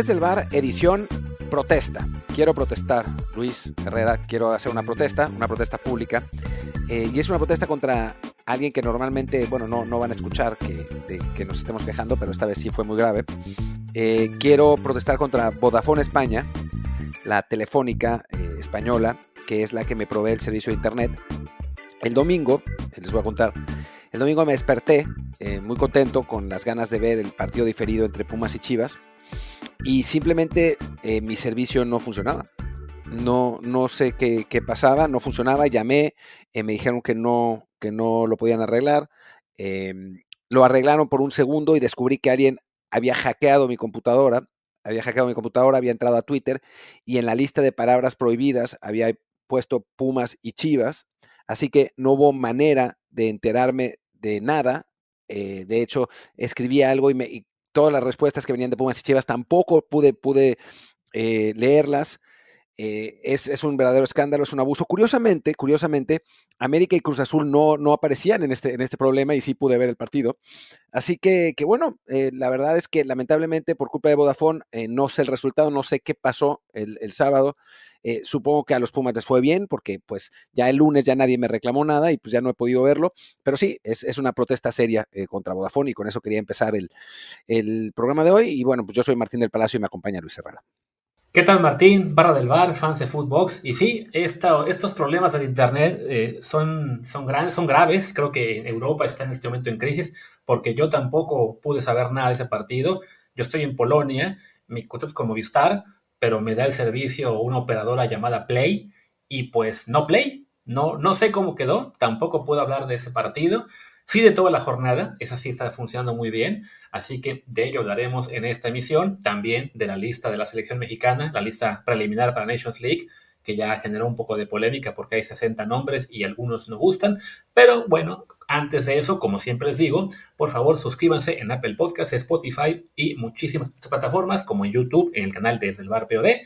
Desde el bar, edición protesta. Quiero protestar, Luis Herrera, quiero hacer una protesta, una protesta pública. Eh, y es una protesta contra alguien que normalmente, bueno, no, no van a escuchar que, que nos estemos quejando, pero esta vez sí fue muy grave. Eh, quiero protestar contra Vodafone España, la telefónica eh, española, que es la que me provee el servicio de Internet. El domingo, les voy a contar, el domingo me desperté eh, muy contento con las ganas de ver el partido diferido entre Pumas y Chivas y simplemente eh, mi servicio no funcionaba. No, no sé qué, pasaba, no funcionaba, llamé, eh, me dijeron que no, que no lo podían arreglar. Em, lo arreglaron por un segundo y descubrí que alguien había hackeado mi computadora, había hackeado mi computadora, había entrado a Twitter y en la lista de palabras prohibidas había puesto Pumas y Chivas, así que no hubo manera de enterarme de nada. Eh, de hecho, escribí algo y, me, todas las respuestas que venían de Pumas y Chivas tampoco pude, pude eh, leerlas. Eh, es, un verdadero escándalo, es un abuso. Curiosamente, curiosamente, América y Cruz Azul no, no aparecían en este, en este problema y sí pude ver el partido. Así que, que bueno, la verdad es que lamentablemente por culpa de Vodafone no sé el resultado, no sé qué pasó el, el sábado. Eh, supongo que a los Pumas les fue bien porque pues ya el lunes ya nadie me reclamó nada y pues ya no he podido verlo, pero sí, es, una protesta seria eh, contra Vodafone y con eso quería empezar el, programa de hoy y bueno, pues yo soy Martín del Palacio y me acompaña Luis Herrera. ¿Qué tal Martín? Barra del bar, fans de Footbox. Y sí, estos problemas del Internet eh, son, son, grandes, son graves. Creo que Europa está en este momento en crisis porque yo tampoco pude saber nada de ese partido. Yo estoy en Polonia, mi contrato es con Movistar, pero me da el servicio una operadora llamada Play y pues no Play. No, no sé cómo quedó, tampoco puedo hablar de ese partido. Sí de toda la jornada, esa sí está funcionando muy bien, así que de ello hablaremos en esta emisión, también de la lista de la selección mexicana, la lista preliminar para Nations League, que ya generó un poco de polémica porque hay 60 nombres y algunos no gustan. Pero bueno, antes de eso, como siempre les digo, por favor suscríbanse en Apple Podcasts, Spotify y muchísimas plataformas como en YouTube, en el canal Desde el Bar POD.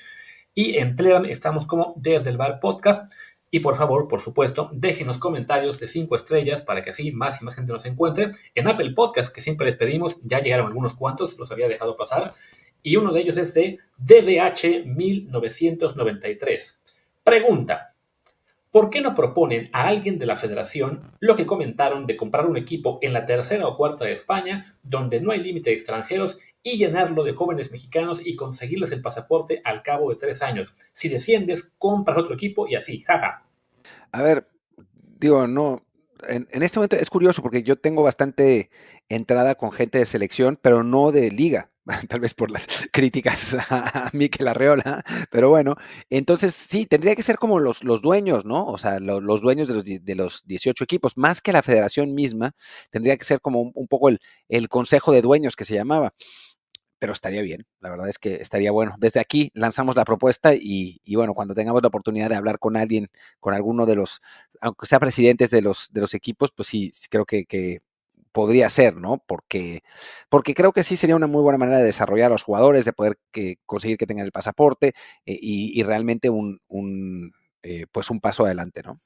Y en Telegram estamos como Desde el Bar Podcast. Y por favor, por supuesto, déjenos comentarios de 5 estrellas para que así más y más gente nos encuentre. En Apple Podcast, que siempre les pedimos, ya llegaron algunos cuantos, los había dejado pasar. Y uno de ellos es de DDH 1993. Pregunta. ¿Por qué no proponen a alguien de la federación lo que comentaron de comprar un equipo en la tercera o cuarta de España, donde no hay límite de extranjeros, y llenarlo de jóvenes mexicanos y conseguirles el pasaporte al cabo de tres años? Si desciendes, compras otro equipo y así, jaja. A ver, digo, no, en, este momento es curioso porque yo tengo bastante entrada con gente de selección, pero no de liga. tal vez por las críticas a Miquel Arreola, pero bueno, entonces sí, tendría que ser como los, los dueños, ¿no? O sea, los dueños de los, de los 18 equipos, más que la federación misma, tendría que ser como un, poco el, el consejo de dueños que se llamaba pero estaría bien, la verdad es que estaría bueno. Desde aquí lanzamos la propuesta y, y, bueno, cuando tengamos la oportunidad de hablar con alguien, con alguno de los, aunque sea presidentes de los, de los equipos, pues sí, creo que podría ser, ¿no? Porque, porque creo que sí sería una muy buena manera de desarrollar a los jugadores, de poder que, conseguir que tengan el pasaporte eh, y, realmente un, eh, pues un paso adelante, ¿no?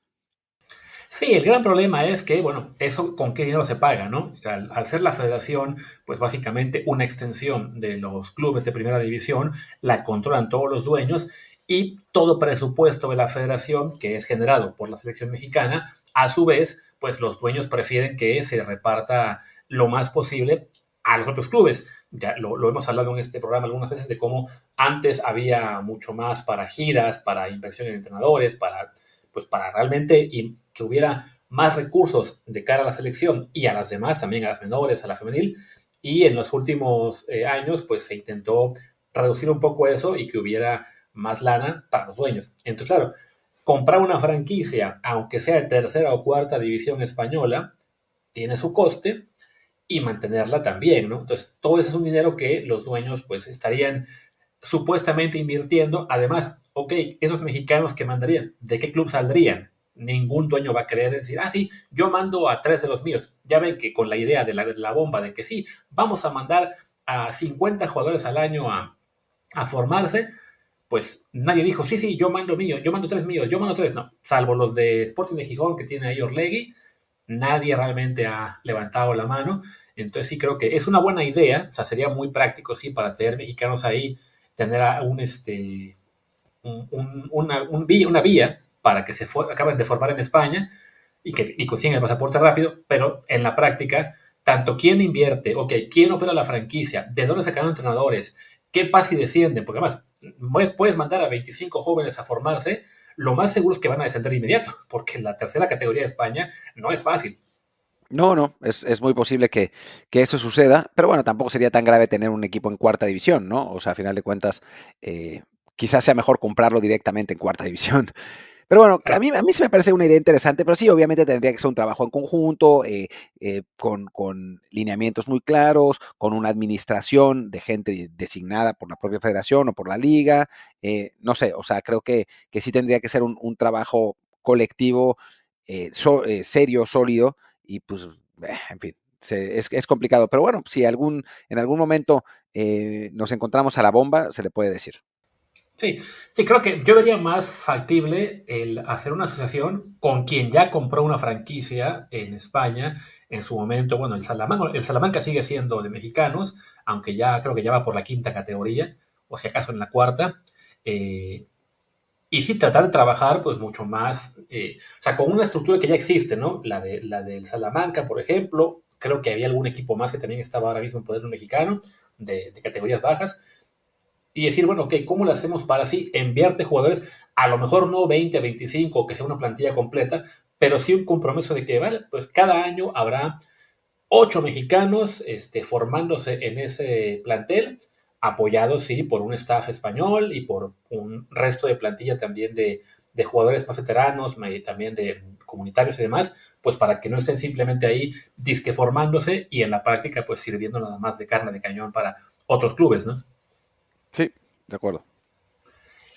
Sí, el gran problema es que, bueno, eso con qué dinero se paga, ¿no? Al, al, ser la federación, pues básicamente una extensión de los clubes de primera división, la controlan todos los dueños y todo presupuesto de la federación, que es generado por la selección mexicana, a su vez, pues los dueños prefieren que se reparta lo más posible a los propios clubes. Ya lo, hemos hablado en este programa algunas veces de cómo antes había mucho más para giras, para inversión en entrenadores, para, pues para realmente que hubiera más recursos de cara a la selección y a las demás, también a las menores, a la femenil. Y en los últimos eh, años, pues se intentó reducir un poco eso y que hubiera más lana para los dueños. Entonces, claro, comprar una franquicia, aunque sea de tercera o cuarta división española, tiene su coste y mantenerla también, ¿no? Entonces, todo eso es un dinero que los dueños pues estarían supuestamente invirtiendo. Además, ok, esos mexicanos que mandarían, ¿de qué club saldrían? Ningún dueño va a querer decir, ah, sí, yo mando a tres de los míos. Ya ven que con la idea de la, bomba de que sí, vamos a mandar a 50 jugadores al año a formarse, pues nadie dijo, sí, sí, yo mando mío, yo mando tres míos, yo mando tres, no, salvo los de Sporting de Gijón que tiene ahí Orlegui, nadie realmente ha levantado la mano, entonces sí creo que es una buena idea, o sea, sería muy práctico, sí, para tener mexicanos ahí tener un, este, una, una, vía para que se acaben de formar en España y que y el pasaporte rápido, pero en la práctica, tanto quién invierte, ok, quién opera la franquicia, de dónde sacan entrenadores, qué pasa y descienden, porque además puedes mandar a 25 jóvenes a formarse, lo más seguro es que van a descender de inmediato, porque la tercera categoría de España no es fácil. No, no, es, muy posible que, eso suceda, pero bueno, tampoco sería tan grave tener un equipo en cuarta división, ¿no? O sea, a final de cuentas, eh, quizás sea mejor comprarlo directamente en cuarta división. Pero bueno, a mí, a mí sí me parece una idea interesante, pero sí, obviamente tendría que ser un trabajo en conjunto, eh, eh, con, lineamientos muy claros, con una administración de gente designada por la propia federación o por la liga. no sé, o sea, creo que, que sí tendría que ser un, trabajo colectivo serio, sólido, y pues, eh, en fin, es, complicado. Pero bueno, si algún, en algún momento eh, nos encontramos a la bomba, se le puede decir. Sí, sí, creo que yo vería más factible el hacer una asociación con quien ya compró una franquicia en España en su momento. Bueno, el Salamanca, el Salamanca sigue siendo de mexicanos, aunque ya creo que ya va por la quinta categoría, o si acaso en la cuarta. Eh, y sí tratar de trabajar pues mucho más, eh, o sea, con una estructura que ya existe, ¿no? La, de, la del Salamanca, por ejemplo, creo que había algún equipo más que también estaba ahora mismo en poder mexicano, de, categorías bajas, y decir, bueno, ok, ¿cómo lo hacemos para así enviarte jugadores? A lo mejor no 20, 25, que sea una plantilla completa, pero sí un compromiso de que, vale, pues cada año habrá ocho mexicanos este, formándose en ese plantel, apoyado, sí, por un staff español y por un resto de plantilla también de, jugadores más veteranos, también de comunitarios y demás, pues para que no estén simplemente ahí disque formándose y en la práctica pues sirviendo nada más de carne de cañón para otros clubes, ¿no? Sí, de acuerdo.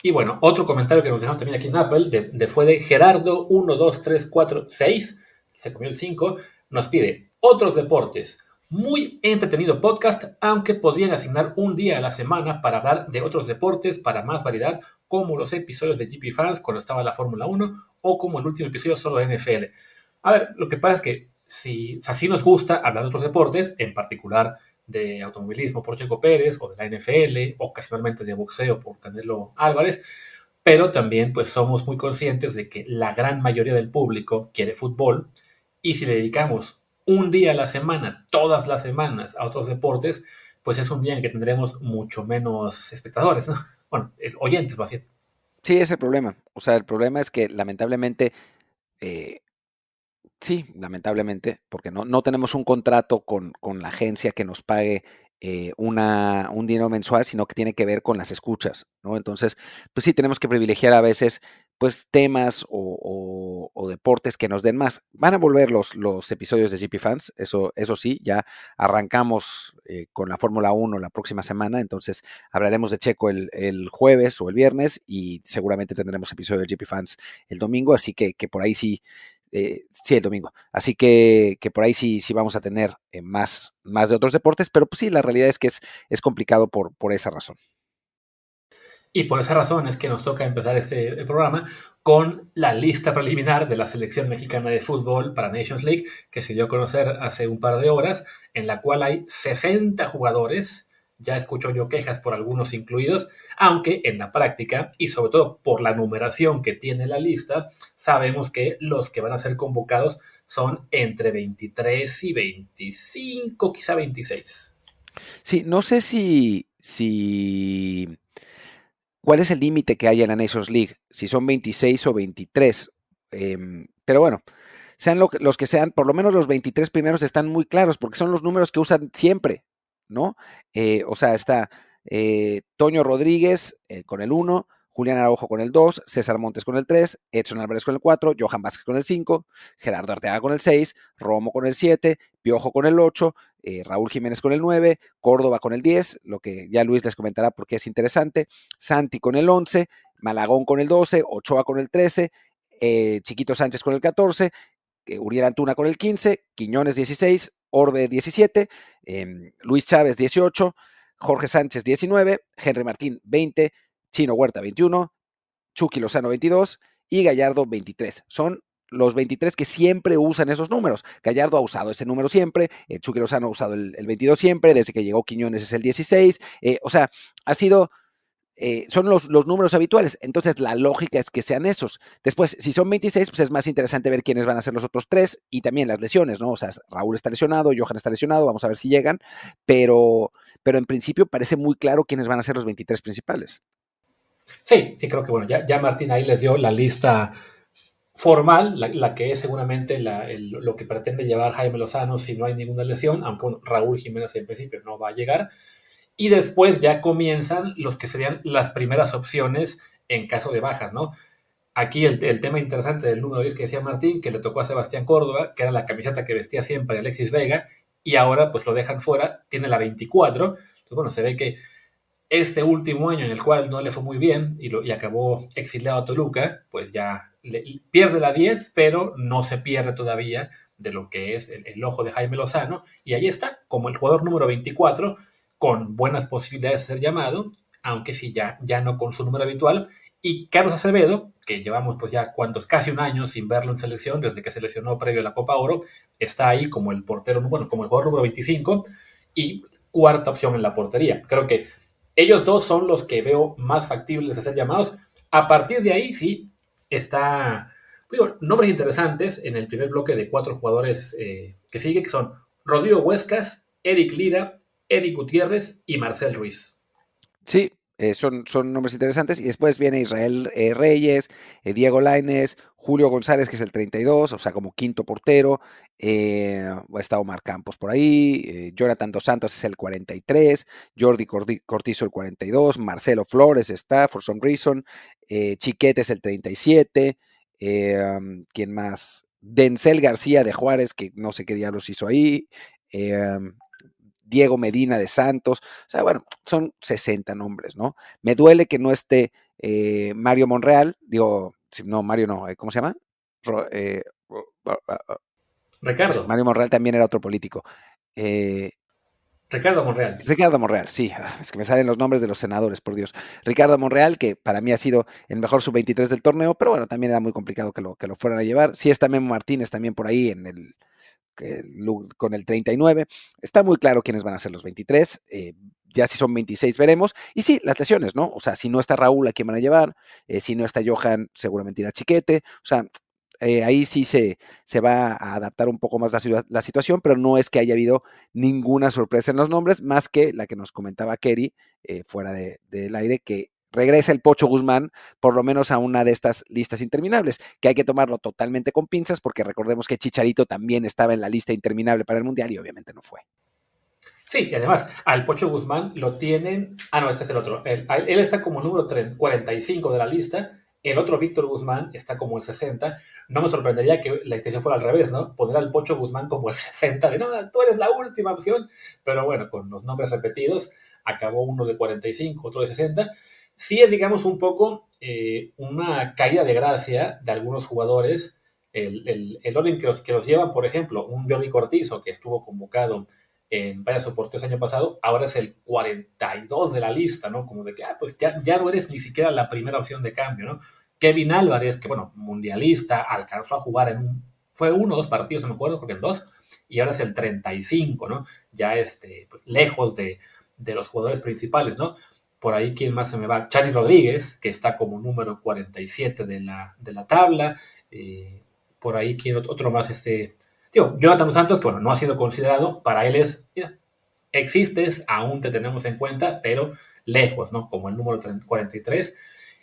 Y bueno, otro comentario que nos dejaron también aquí en Apple de, fue de Gerardo 1, 2, 3, 4, 6, se comió el 5, nos pide otros deportes. Muy entretenido podcast, aunque podrían asignar un día a la semana para hablar de otros deportes para más variedad, como los episodios de GP Fans cuando estaba la Fórmula 1 o como el último episodio solo de NFL. A ver, lo que pasa es que si así nos gusta hablar de otros deportes, en particular de automovilismo por Checo Pérez o de la NFL, ocasionalmente de boxeo por Canelo Álvarez, pero también pues somos muy conscientes de que la gran mayoría del público quiere fútbol y si le dedicamos un día a la semana, todas las semanas a otros deportes, pues es un día en que tendremos mucho menos espectadores, ¿no? Bueno, oyentes más bien. Sí, es el problema. O sea, el problema es que lamentablemente, eh, sí, lamentablemente, porque no, no tenemos un contrato con, con la agencia que nos pague eh, una, un dinero mensual, sino que tiene que ver con las escuchas, ¿no? Entonces, pues sí, tenemos que privilegiar a veces pues temas o, deportes que nos den más. Van a volver los, los episodios de GP Fans, eso, eso sí, ya arrancamos eh, con la Fórmula 1 la próxima semana, entonces hablaremos de Checo el, jueves o el viernes y seguramente tendremos episodio de GP Fans el domingo, así que, que por ahí sí, eh, sí, el domingo. Así que, que, por ahí sí, sí vamos a tener eh, más, más de otros deportes, pero pues sí, la realidad es que es, es complicado por, por esa razón. Y por esa razón es que nos toca empezar este programa con la lista preliminar de la selección mexicana de fútbol para Nations League, que se dio a conocer hace un par de horas, en la cual hay 60 jugadores. Ya escucho yo quejas por algunos incluidos, aunque en la práctica y sobre todo por la numeración que tiene la lista, sabemos que los que van a ser convocados son entre 23 y 25, quizá 26. Sí, no sé si, si cuál es el límite que hay en la Nations League, si son 26 o 23. Em, pero bueno, sean los que sean, por lo menos los 23 primeros están muy claros porque son los números que usan siempre, ¿no? Eh, o sea, está eh, Toño Rodríguez eh, con el 1, Julián Araujo con el 2, César Montes con el 3, Edson Álvarez con el 4, Johan Vázquez con el 5, Gerardo Arteaga con el 6, Romo con el 7, Piojo con el 8, eh, Raúl Jiménez con el 9, Córdoba con el 10, lo que ya Luis les comentará porque es interesante, Santi con el 11, Malagón con el 12, Ochoa con el 13, eh, Chiquito Sánchez con el 14, eh, Uriel Antuna con el 15, Quiñones 16, Orbe 17, em, Luis Chávez 18, Jorge Sánchez 19, Henry Martín 20, Chino Huerta 21, Chucky Lozano 22 y Gallardo 23. Son los 23 que siempre usan esos números. Gallardo ha usado ese número siempre, eh, Chucky Lozano ha usado el, 22 siempre, desde que llegó Quiñones es el 16. Eh, o sea, ha sido eh, son los, los, números habituales. Entonces, la lógica es que sean esos. Después, si son 26, pues es más interesante ver quiénes van a ser los otros tres y también las lesiones, ¿no? O sea, Raúl está lesionado, Johan está lesionado, vamos a ver si llegan, pero, pero en principio parece muy claro quiénes van a ser los 23 principales. Sí, sí, creo que bueno, ya, ya Martín ahí les dio la lista formal, la, que es seguramente lo que pretende llevar Jaime Lozano si no hay ninguna lesión, aunque Raúl Jiménez en principio no va a llegar. Y después ya comienzan los que serían las primeras opciones en caso de bajas, ¿no? Aquí el, tema interesante del número 10 que decía Martín, que le tocó a Sebastián Córdoba, que era la camiseta que vestía siempre Alexis Vega, y ahora pues lo dejan fuera, tiene la 24. Entonces, bueno, se ve que este último año en el cual no le fue muy bien y, acabó exiliado a Toluca, pues ya pierde la 10, pero no se pierde todavía de lo que es el, ojo de Jaime Lozano. Y ahí está, como el jugador número 24, con buenas posibilidades de ser llamado, aunque sí ya, ya no con su número habitual. Y Carlos Acevedo, que llevamos pues ya cuantos, casi un año sin verlo en selección, desde que se lesionó previo a la Copa Oro, está ahí como el portero, bueno, como el jugador número 25 y cuarta opción en la portería. Creo que ellos dos son los que veo más factibles de ser llamados. A partir de ahí, sí, está, nombres interesantes en el primer bloque de cuatro jugadores eh, que sigue, que son Rodrigo Huescas, Eric Lira, Eric Gutiérrez y Marcel Ruiz. Sí, eh, son, son nombres interesantes. Y después viene Israel eh, Reyes, Diego Laines, Julio González, que es el 32, o sea, como quinto portero. está Omar Campos por ahí. Jonathan Dos Santos es el 43. Jordi Cortizo el 42. Marcelo Flores está, for some reason. Chiquete es el 37. ¿Quién más? Denzel García de Juárez, que no sé qué diablos hizo ahí. Diego Medina de Santos. O sea, bueno, son 60 nombres, ¿no? Me duele que no esté eh, Mario Monreal, digo, no, Mario no, eh, ¿cómo se llama? Eh, Ricardo. Mario Monreal también era otro político. Ricardo Monreal. Ricardo Monreal, sí, ah, es que me salen los nombres de los senadores, por Dios. Ricardo Monreal, que para mí ha sido el mejor sub-23 del torneo, pero bueno, también era muy complicado que lo, que lo fueran a llevar. Sí está Memo Martínez también por ahí en el, con el 39. Está muy claro quiénes van a ser los 23. Eh, ya si son 26 veremos. Y sí, las lesiones, ¿no? O sea, si no está Raúl, ¿a quién van a llevar? Eh, si no está Johan, seguramente irá Chiquete. O sea, eh, ahí sí se, se, va a adaptar un poco más la, la, situación, pero no es que haya habido ninguna sorpresa en los nombres, más que la que nos comentaba Kerry fuera del de, aire, que regresa el Pocho Guzmán por lo menos a una de estas listas interminables, que hay que tomarlo totalmente con pinzas porque recordemos que Chicharito también estaba en la lista interminable para el Mundial y obviamente no fue. Sí, y además al Pocho Guzmán lo tienen, ah no, este es el otro, él, está como número 45 de la lista, el otro Víctor Guzmán está como el 60. No me sorprendería que la intención fuera al revés, ¿no? Poner al Pocho Guzmán como el 60, de no, tú eres la última opción. Pero bueno, con los nombres repetidos, acabó uno de 45, otro de 60 sí es, digamos, un poco eh, una caída de gracia de algunos jugadores. El, orden que los, que los llevan, por ejemplo, un Jordi Cortizo que estuvo convocado en varias oportunidades el año pasado, ahora es el 42 de la lista, ¿no? Como de que, ah, pues ya, ya no eres ni siquiera la primera opción de cambio, ¿no? Kevin Álvarez, que bueno, mundialista, alcanzó a jugar en un, fue uno o dos partidos, no me acuerdo, porque en dos, y ahora es el 35, ¿no? Ya este, pues, lejos de, de los jugadores principales, ¿no? Por ahí, ¿quién más se me va? Charlie Rodríguez, que está como número 47 de la, de la tabla. Eh, por ahí, ¿quién otro más? Este, digo, Jonathan Santos, bueno, no ha sido considerado. Para él es, mira, existes, aún te tenemos en cuenta, pero lejos, ¿no? Como el número 43.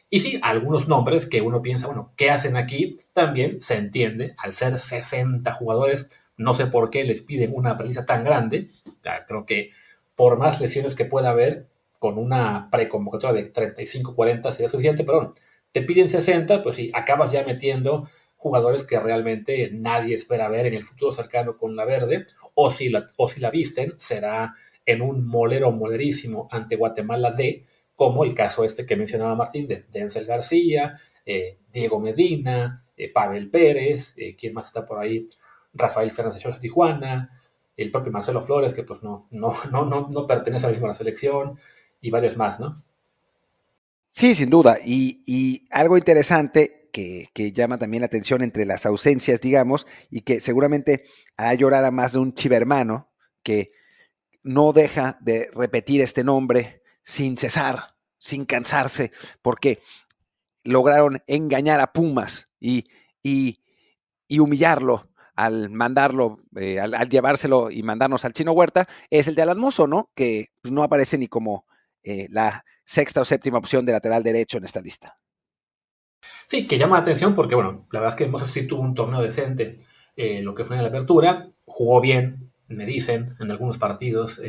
Y sí, algunos nombres que uno piensa, bueno, ¿qué hacen aquí? También se entiende, al ser 60 jugadores, no sé por qué les piden una prelista tan grande. creo que por más lesiones que pueda haber, con una preconvocatoria de 35-40 sería suficiente, pero te piden 60, pues sí, acabas ya metiendo jugadores que realmente nadie espera ver en el futuro cercano con la verde, o si la, o si la visten, será en un molero molerísimo ante Guatemala D, como el caso este que mencionaba Martín de Denzel García, eh, Diego Medina, eh, Pavel Pérez, eh, ¿quién más está por ahí? Rafael Fernández de Tijuana, el propio Marcelo Flores, que pues no, no, no, no, no pertenece a la misma selección, y varios más, ¿no? Sí, sin duda. Y, algo interesante que, llama también la atención entre las ausencias, digamos, y que seguramente hará llorar a más de un chivermano que no deja de repetir este nombre sin cesar, sin cansarse, porque lograron engañar a Pumas y, y, humillarlo al mandarlo, eh, al, llevárselo y mandarnos al chino Huerta, es el de Alan ¿no? Que pues, no aparece ni como eh, la sexta o séptima opción de lateral derecho en esta lista. Sí, que llama la atención porque, bueno, la verdad es que Mozo sí tuvo un torneo decente, eh, lo que fue en la apertura, jugó bien, me dicen, en algunos partidos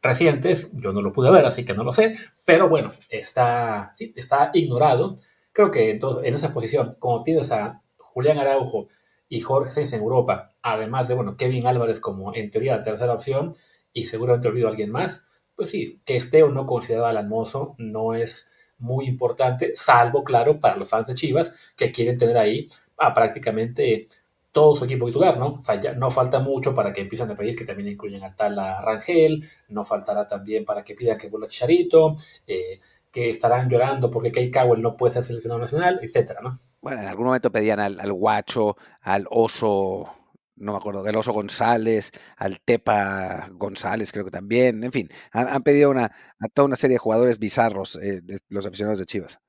recientes, yo no lo pude ver, así que no lo sé, pero bueno, está, está ignorado Creo que entonces, en esa posición, como tienes a Julián Araujo y Jorge Sainz en Europa, además de, bueno, Kevin Álvarez como en teoría la tercera opción, y seguramente olvido a alguien más, pues sí, que esté o no considerado Alan Mozo no es muy importante, salvo, claro, para los fans de Chivas que quieren tener ahí a prácticamente todo su equipo titular, ¿no? O sea, ya no falta mucho para que empiecen a pedir que también incluyan a Tala Rangel, no faltará también para que pidan que vuelva Chicharito, eh, que estarán llorando porque Kate Cowell no puede ser seleccionado nacional, etcétera, ¿no? Bueno, en algún momento pedían al, guacho, al oso, no me acuerdo, del oso González, al Tepa González, creo que también, en fin, han, pedido una, a toda una serie de jugadores bizarros eh, de los aficionados de Chivas.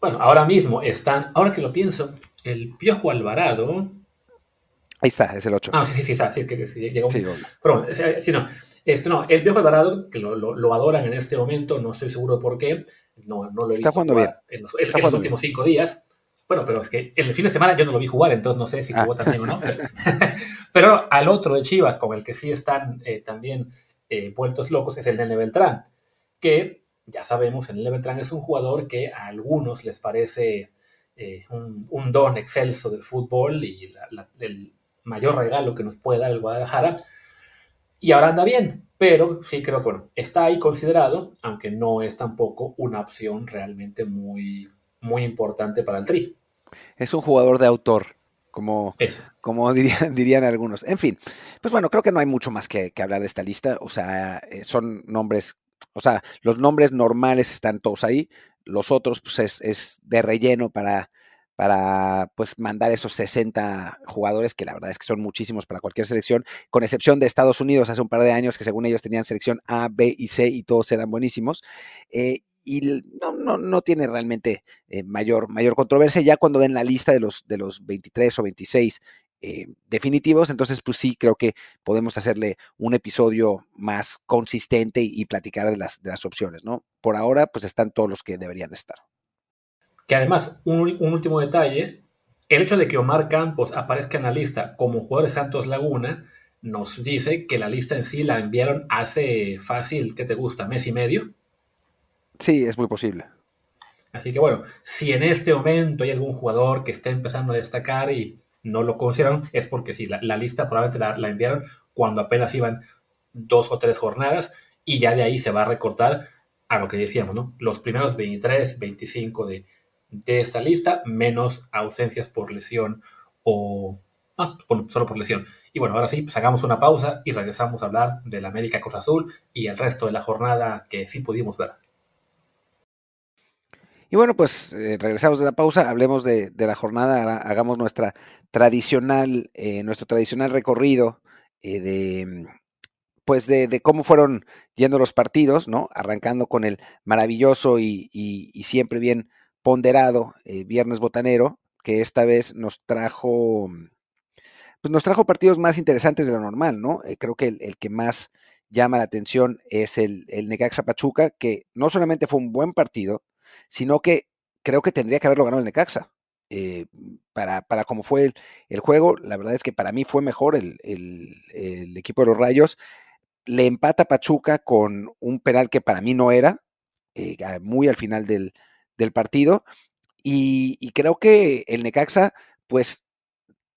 Bueno, ahora mismo están, ahora que lo pienso, el Piojo Alvarado. Ahí está, es el 8. Ah, sí, sí, sí, sí, es que, sí, llegó. Sí, Pero, sí, no. Este, no, el Viejo Alvarado, que lo, adoran en este momento, no estoy seguro por qué, no, no lo he visto jugar en los, últimos cinco días. Bueno, pero es que en el fin de semana yo no lo vi jugar, entonces no sé si jugó ah. también o no. Pero, al otro de Chivas, con el que sí están eh, también eh, vueltos locos, es el Nene Beltrán, que ya sabemos, el Nene Beltrán es un jugador que a algunos les parece eh, un, don excelso del fútbol y el mayor regalo que nos puede dar el Guadalajara y ahora anda bien, pero sí creo que bueno, está ahí considerado, aunque no es tampoco una opción realmente muy, muy importante para el Tri. Es un jugador de autor, como, como dirían, dirían, algunos. En fin, pues bueno, creo que no hay mucho más que, hablar de esta lista. O sea, eh, son nombres, o sea, los nombres normales están todos ahí. Los otros, pues es, es de relleno para, para pues mandar esos 60 jugadores, que la verdad es que son muchísimos para cualquier selección, con excepción de Estados Unidos hace un par de años, que según ellos tenían selección A, B y C y todos eran buenísimos. Eh, y no, no, tiene realmente eh, mayor, mayor controversia. Ya cuando den la lista de los, de los 23 o 26 eh, definitivos, entonces pues sí creo que podemos hacerle un episodio más consistente y, y platicar de las, de las opciones, ¿no? Por ahora pues están todos los que deberían de estar. Que además, un, último detalle, el hecho de que Omar Campos aparezca en la lista como jugador de Santos Laguna nos dice que la lista en sí la enviaron hace fácil, ¿qué te gusta? ¿Mes y medio? Sí, es muy posible. Así que bueno, si en este momento hay algún jugador que esté empezando a destacar y no lo consideraron, es porque sí, la, lista probablemente la, la, enviaron cuando apenas iban dos o tres jornadas y ya de ahí se va a recortar a lo que decíamos, ¿no? Los primeros 23, 25 de, de esta lista, menos ausencias por lesión o ah, solo por lesión. Y bueno, ahora sí, pues hagamos una pausa y regresamos a hablar de la América Cruz Azul y el resto de la jornada que sí pudimos ver. Y bueno, pues eh, regresamos de la pausa, hablemos de, la jornada, hagamos nuestra tradicional, eh, nuestro tradicional recorrido eh, de pues de, cómo fueron yendo los partidos, ¿no? Arrancando con el maravilloso y siempre bien ponderado eh, Viernes Botanero, que esta vez nos trajo, pues nos trajo partidos más interesantes de lo normal, ¿no? Eh, creo que el, que más llama la atención es el, el Necaxa Pachuca, que no solamente fue un buen partido, sino que creo que tendría que haberlo ganado el Necaxa. Eh, para, para como fue el, juego, la verdad es que para mí fue mejor el, el, equipo de los Rayos. Le empata Pachuca con un penal que para mí no era, muy al final del, del partido. Y, creo que el Necaxa, pues,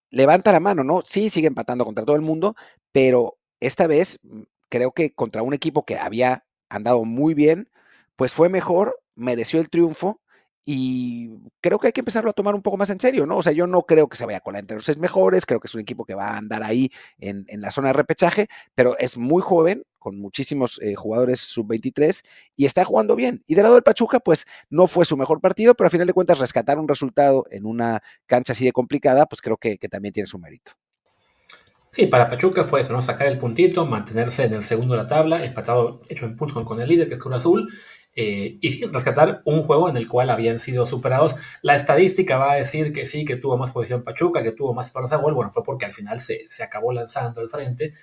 levanta la mano, ¿no? Sí, sigue empatando contra todo el mundo, pero esta vez mm, creo que contra un equipo que había andado muy bien, pues fue mejor, mereció el triunfo y creo que hay que empezarlo a tomar un poco más en serio, ¿no? O sea, yo no creo que se vaya a colar entre los seis mejores, creo que es un equipo que va a andar ahí en, la zona de repechaje, pero es muy joven, con muchísimos eh, jugadores sub-23 y está jugando bien. Y del lado del Pachuca, pues no fue su mejor partido, pero a final de cuentas rescatar un resultado en una cancha así de complicada, pues creo que, también tiene su mérito. Sí, para Pachuca fue eso, ¿no? Sacar el puntito, mantenerse en el segundo de la tabla, empatado, hecho en puntos con, el líder, que es Cruz Azul, eh, y rescatar un juego en el cual habían sido superados. La estadística va a decir que sí, que tuvo más posición Pachuca, que tuvo más fuerza gol. Bueno, fue porque al final se, se acabó lanzando al frente,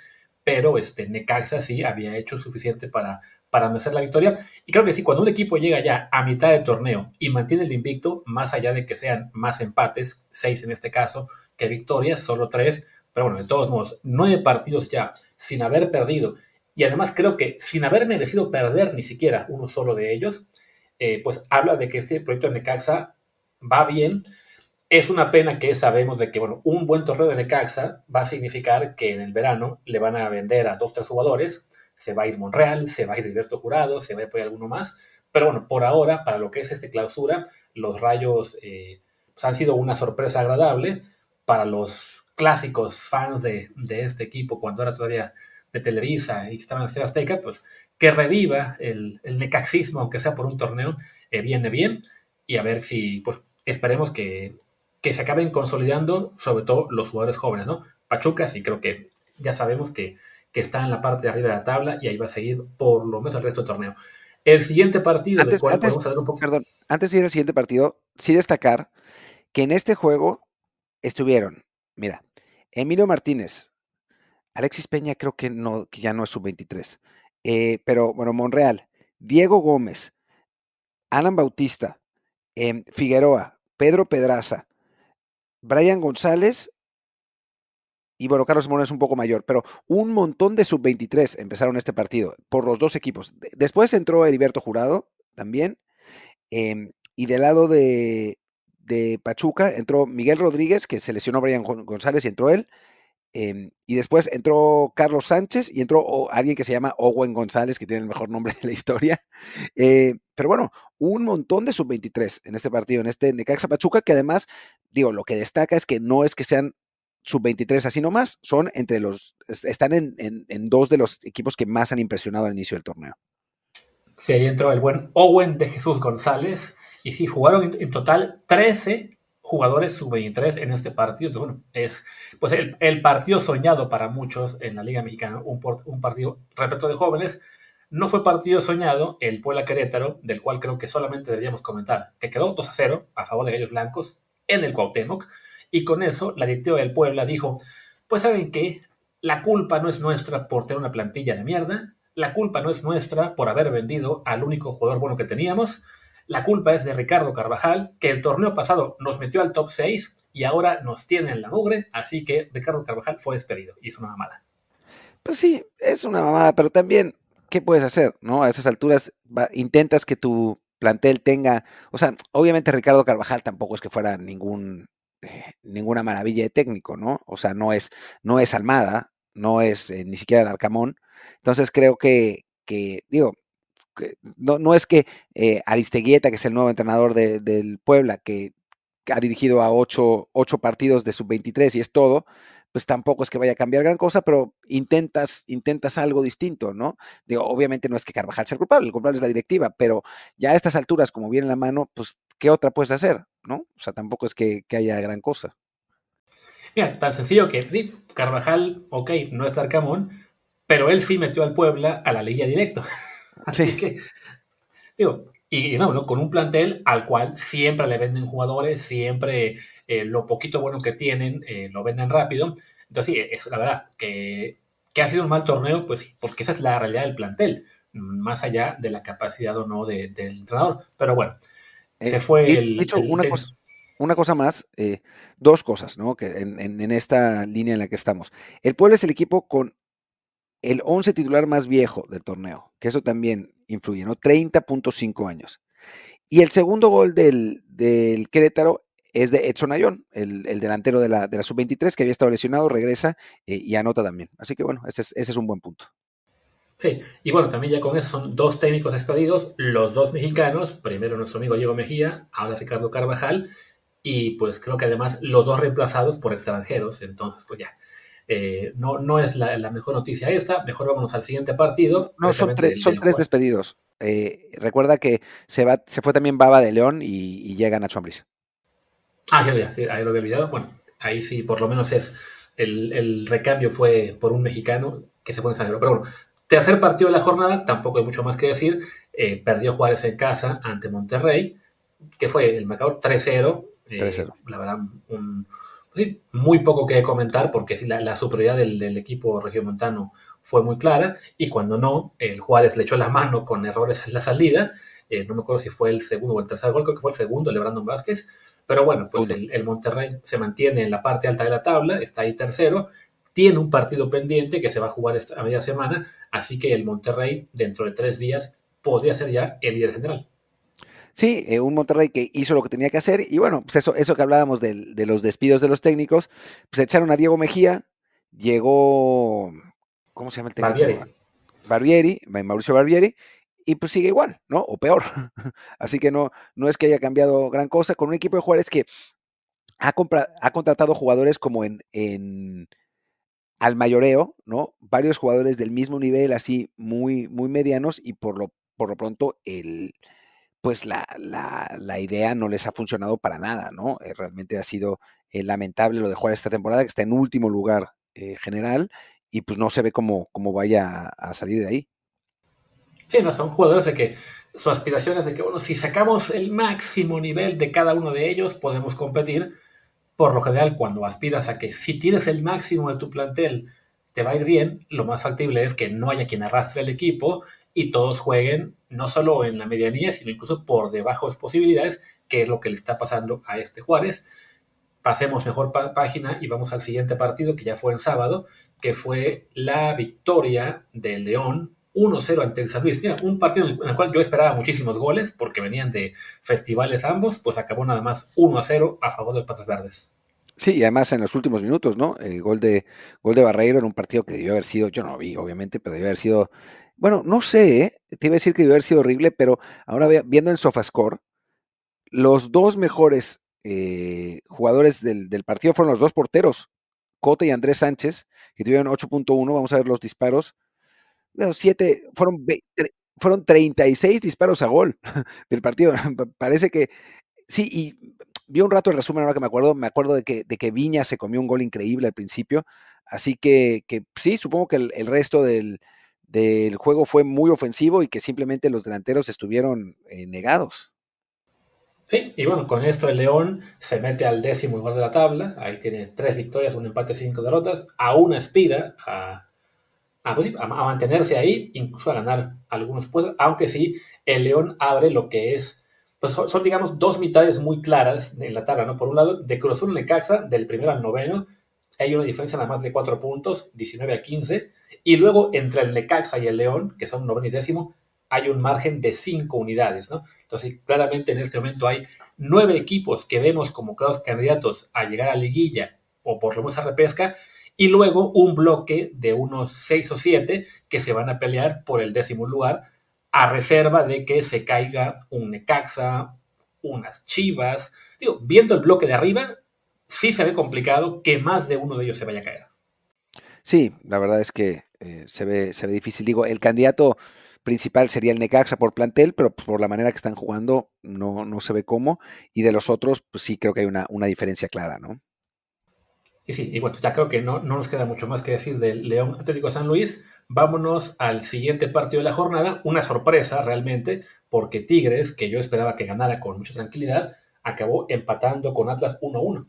pero este, Necaxa sí había hecho suficiente para, para merecer la victoria. Y creo que sí, cuando un equipo llega ya a mitad del torneo y mantiene el invicto, más allá de que sean más empates, seis en este caso, que victorias, solo tres, pero bueno, de todos modos, nueve partidos ya sin haber perdido y además creo que sin haber merecido perder ni siquiera uno solo de ellos, eh, pues habla de que este proyecto de Necaxa va bien. Es una pena que sabemos de que, bueno, un buen torneo de Necaxa va a significar que en el verano le van a vender a dos, tres jugadores, se va a ir Monreal, se va a ir Alberto Jurado, se va a ir por alguno más, pero bueno, por ahora, para lo que es este clausura, los rayos eh, pues han sido una sorpresa agradable para los clásicos fans de, de este equipo cuando era todavía de Televisa y estaban en Azteca, pues que reviva el, el necaxismo, aunque sea por un torneo, eh, viene bien. Y a ver si, pues esperemos que, que se acaben consolidando, sobre todo los jugadores jóvenes, ¿no? Pachuca, sí creo que ya sabemos que, que está en la parte de arriba de la tabla y ahí va a seguir por lo menos el resto del torneo. El siguiente partido, antes, cual antes, un poco... Perdón, antes de ir al siguiente partido, sí destacar que en este juego estuvieron, mira, Emilio Martínez, Alexis Peña creo que, no, que ya no es sub-23. Eh, pero bueno, Monreal, Diego Gómez, Alan Bautista, eh, Figueroa, Pedro Pedraza, Brian González y bueno, Carlos Simón es un poco mayor, pero un montón de sub-23 empezaron este partido por los dos equipos. Después entró Heriberto Jurado también. Eh, y del lado de, de, Pachuca entró Miguel Rodríguez, que se lesionó Brian González y entró él. Em, y después entró Carlos Sánchez y entró alguien que se llama Owen González, que tiene el mejor nombre de la historia. Eh, pero bueno, un montón de sub-23 en este partido, en este Necaxa Pachuca, que además, digo, lo que destaca es que no es que sean sub-23 así nomás, son entre los, están en, en, dos de los equipos que más han impresionado al inicio del torneo. Sí, ahí entró el buen Owen de Jesús González. Y sí, jugaron en, en total 13 jugadores sub-23 en este partido. Bueno, es pues el, partido soñado para muchos en la Liga Mexicana, un, un partido repleto de jóvenes. No fue partido soñado el Puebla Querétaro, del cual creo que solamente deberíamos comentar, que quedó 2 a 0 a favor de Gallos Blancos en el Cuauhtémoc, y con eso la directiva del Puebla dijo, pues saben qué, la culpa no es nuestra por tener una plantilla de mierda, la culpa no es nuestra por haber vendido al único jugador bueno que teníamos, la culpa es de Ricardo Carvajal, que el torneo pasado nos metió al top 6 y ahora nos tiene en la mugre, así que Ricardo Carvajal fue despedido y es una mamada. Pues sí, es una mamada, pero también, ¿qué puedes hacer? ¿No? A esas alturas intentas que tu plantel tenga, o sea, obviamente Ricardo Carvajal tampoco es que fuera ningún eh, ninguna maravilla de técnico, ¿no? O sea, no es no es Almada, no es eh, ni siquiera el Arcamón. Entonces creo que que digo, no, no es que eh, Aristeguieta, que es el nuevo entrenador del Puebla, que ha dirigido a ocho, partidos de sub-23 y es todo, pues tampoco es que vaya a cambiar gran cosa, pero intentas, intentas algo distinto, ¿no? Digo, obviamente no es que Carvajal sea el culpable, el culpable es la directiva, pero ya a estas alturas, como viene la mano, pues, ¿qué otra puedes hacer, no? O sea, tampoco es que, haya gran cosa. Mira, tan sencillo que Carvajal, ok, no es Arcamón, pero él sí metió al Puebla a la liga directo. Así que, digo, y no, con un plantel al cual siempre le venden jugadores, siempre eh, lo poquito bueno que tienen eh, lo venden rápido. Entonces, sí, es la verdad que, que, ha sido un mal torneo, pues sí, porque esa es la realidad del plantel, más allá de la capacidad o no del entrenador. Pero bueno, se eh, fue el. De hecho, una, cosa, una, cosa, más, dos cosas, ¿no? Que en, en esta línea en la que estamos. El Pueblo es el equipo con el 11 titular más viejo del torneo, que eso también influye, ¿no? 30.5 años. Y el segundo gol del, del Querétaro es de Edson Ayón, el, delantero de la, de la sub-23 que había estado lesionado, regresa eh, y anota también. Así que bueno, ese es, ese es un buen punto. Sí, y bueno, también ya con eso son dos técnicos despedidos, los dos mexicanos, primero nuestro amigo Diego Mejía, ahora Ricardo Carvajal, y pues creo que además los dos reemplazados por extranjeros, entonces pues ya, eh, no, no es la, mejor noticia esta, mejor vámonos al siguiente partido. No, son, tres, son tres despedidos. Eh, recuerda que se, va, se fue también Baba de León y, llega Nacho Ambriz. Ah, ya, ya, ahí lo había olvidado. Bueno, ahí sí, por lo menos es el, recambio fue por un mexicano que se pone sangre. Pero bueno, tercer partido de la jornada, tampoco hay mucho más que decir. eh, perdió Juárez en casa ante Monterrey, que fue el marcador 3-0. Eh, la verdad, un, sí, muy poco que comentar porque sí, la, superioridad del, del, equipo regiomontano fue muy clara y cuando no, el Juárez le echó la mano con errores en la salida. Eh, no me acuerdo si fue el segundo o el tercer gol, creo que fue el segundo, el de Brandon Vázquez. Pero bueno, pues el, el, Monterrey se mantiene en la parte alta de la tabla, está ahí tercero, tiene un partido pendiente que se va a jugar esta, a media semana, así que el Monterrey dentro de tres días podría ser ya el líder general. Sí, eh, un Monterrey que hizo lo que tenía que hacer y bueno, pues eso, eso que hablábamos de, los despidos de los técnicos, pues echaron a Diego Mejía, llegó, ¿cómo se llama el técnico? Barbieri. Barbieri, Mauricio Barbieri, y pues sigue igual, ¿no? O peor. Así que no, no es que haya cambiado gran cosa con un equipo de jugadores que ha, ha contratado jugadores como en, en al mayoreo, ¿no? Varios jugadores del mismo nivel, así muy, muy medianos, y por lo, por lo pronto el, pues la, la, idea no les ha funcionado para nada, ¿no? Eh, realmente ha sido eh, lamentable lo de jugar esta temporada, que está en último lugar eh, general y pues no se ve cómo, cómo vaya a, salir de ahí. Sí, no, son jugadores de que su aspiración es de que, bueno, si sacamos el máximo nivel de cada uno de ellos, podemos competir. Por lo general, cuando aspiras a que si tienes el máximo de tu plantel, te va a ir bien, lo más factible es que no haya quien arrastre el equipo y todos jueguen no solo en la medianía, sino incluso por debajo de posibilidades, que es lo que le está pasando a este Juárez. Pasemos mejor página y vamos al siguiente partido, que ya fue el sábado, que fue la victoria de León 1-0 ante el San Luis. Mira, un partido en el cual yo esperaba muchísimos goles, porque venían de festivales ambos, pues acabó nada más 1-0 a favor de los Patas Verdes. Sí, y además en los últimos minutos, ¿no? El gol de, gol de Barreiro en un partido que debió haber sido, yo no lo vi, obviamente, pero debió haber sido bueno, no sé, ¿eh? te iba a decir que debe haber sido horrible, pero ahora viendo en SofaScore, los dos mejores eh, jugadores del, partido fueron los dos porteros, Cote y Andrés Sánchez, que tuvieron 8.1, vamos a ver los disparos. Bueno, siete, fueron, fueron 36 disparos a gol del partido. Parece que sí, y vi un rato el resumen ahora que me acuerdo, me acuerdo de que, de que Viña se comió un gol increíble al principio, así que, que sí, supongo que el resto del, del juego fue muy ofensivo y que simplemente los delanteros estuvieron eh, negados. Sí, y bueno, con esto el León se mete al décimo lugar de la tabla, ahí tiene tres victorias, un empate, cinco derrotas, aún aspira a, a, pues mantenerse ahí, incluso a ganar algunos puestos, aunque sí, el León abre lo que es, pues son, digamos dos mitades muy claras en la tabla, ¿no? Por un lado, de Cruz Azul Necaxa, del primero al noveno, hay una diferencia nada más de 4 puntos, 19 a 15. Y luego entre el Necaxa y el León, que son noveno y décimo, hay un margen de 5 unidades, ¿no? Entonces, claramente en este momento hay nueve equipos que vemos como claros candidatos a llegar a liguilla o por lo menos a repesca, y luego un bloque de unos 6 o 7 que se van a pelear por el décimo lugar, a reserva de que se caiga un Necaxa, unas Chivas. Digo, viendo el bloque de arriba, sí se ve complicado que más de uno de ellos se vaya a caer. Sí, la verdad es que eh, se, ve, se ve difícil. Digo, el candidato principal sería el Necaxa por plantel, pero por la manera que están jugando no, no se ve cómo. Y de los otros, pues sí creo que hay una, una diferencia clara, ¿no? Y sí, y bueno, ya creo que no, no nos queda mucho más que decir del León Atlético San Luis. Vámonos al siguiente partido de la jornada. Una sorpresa realmente, porque Tigres, que yo esperaba que ganara con mucha tranquilidad, acabó empatando con Atlas 1-1.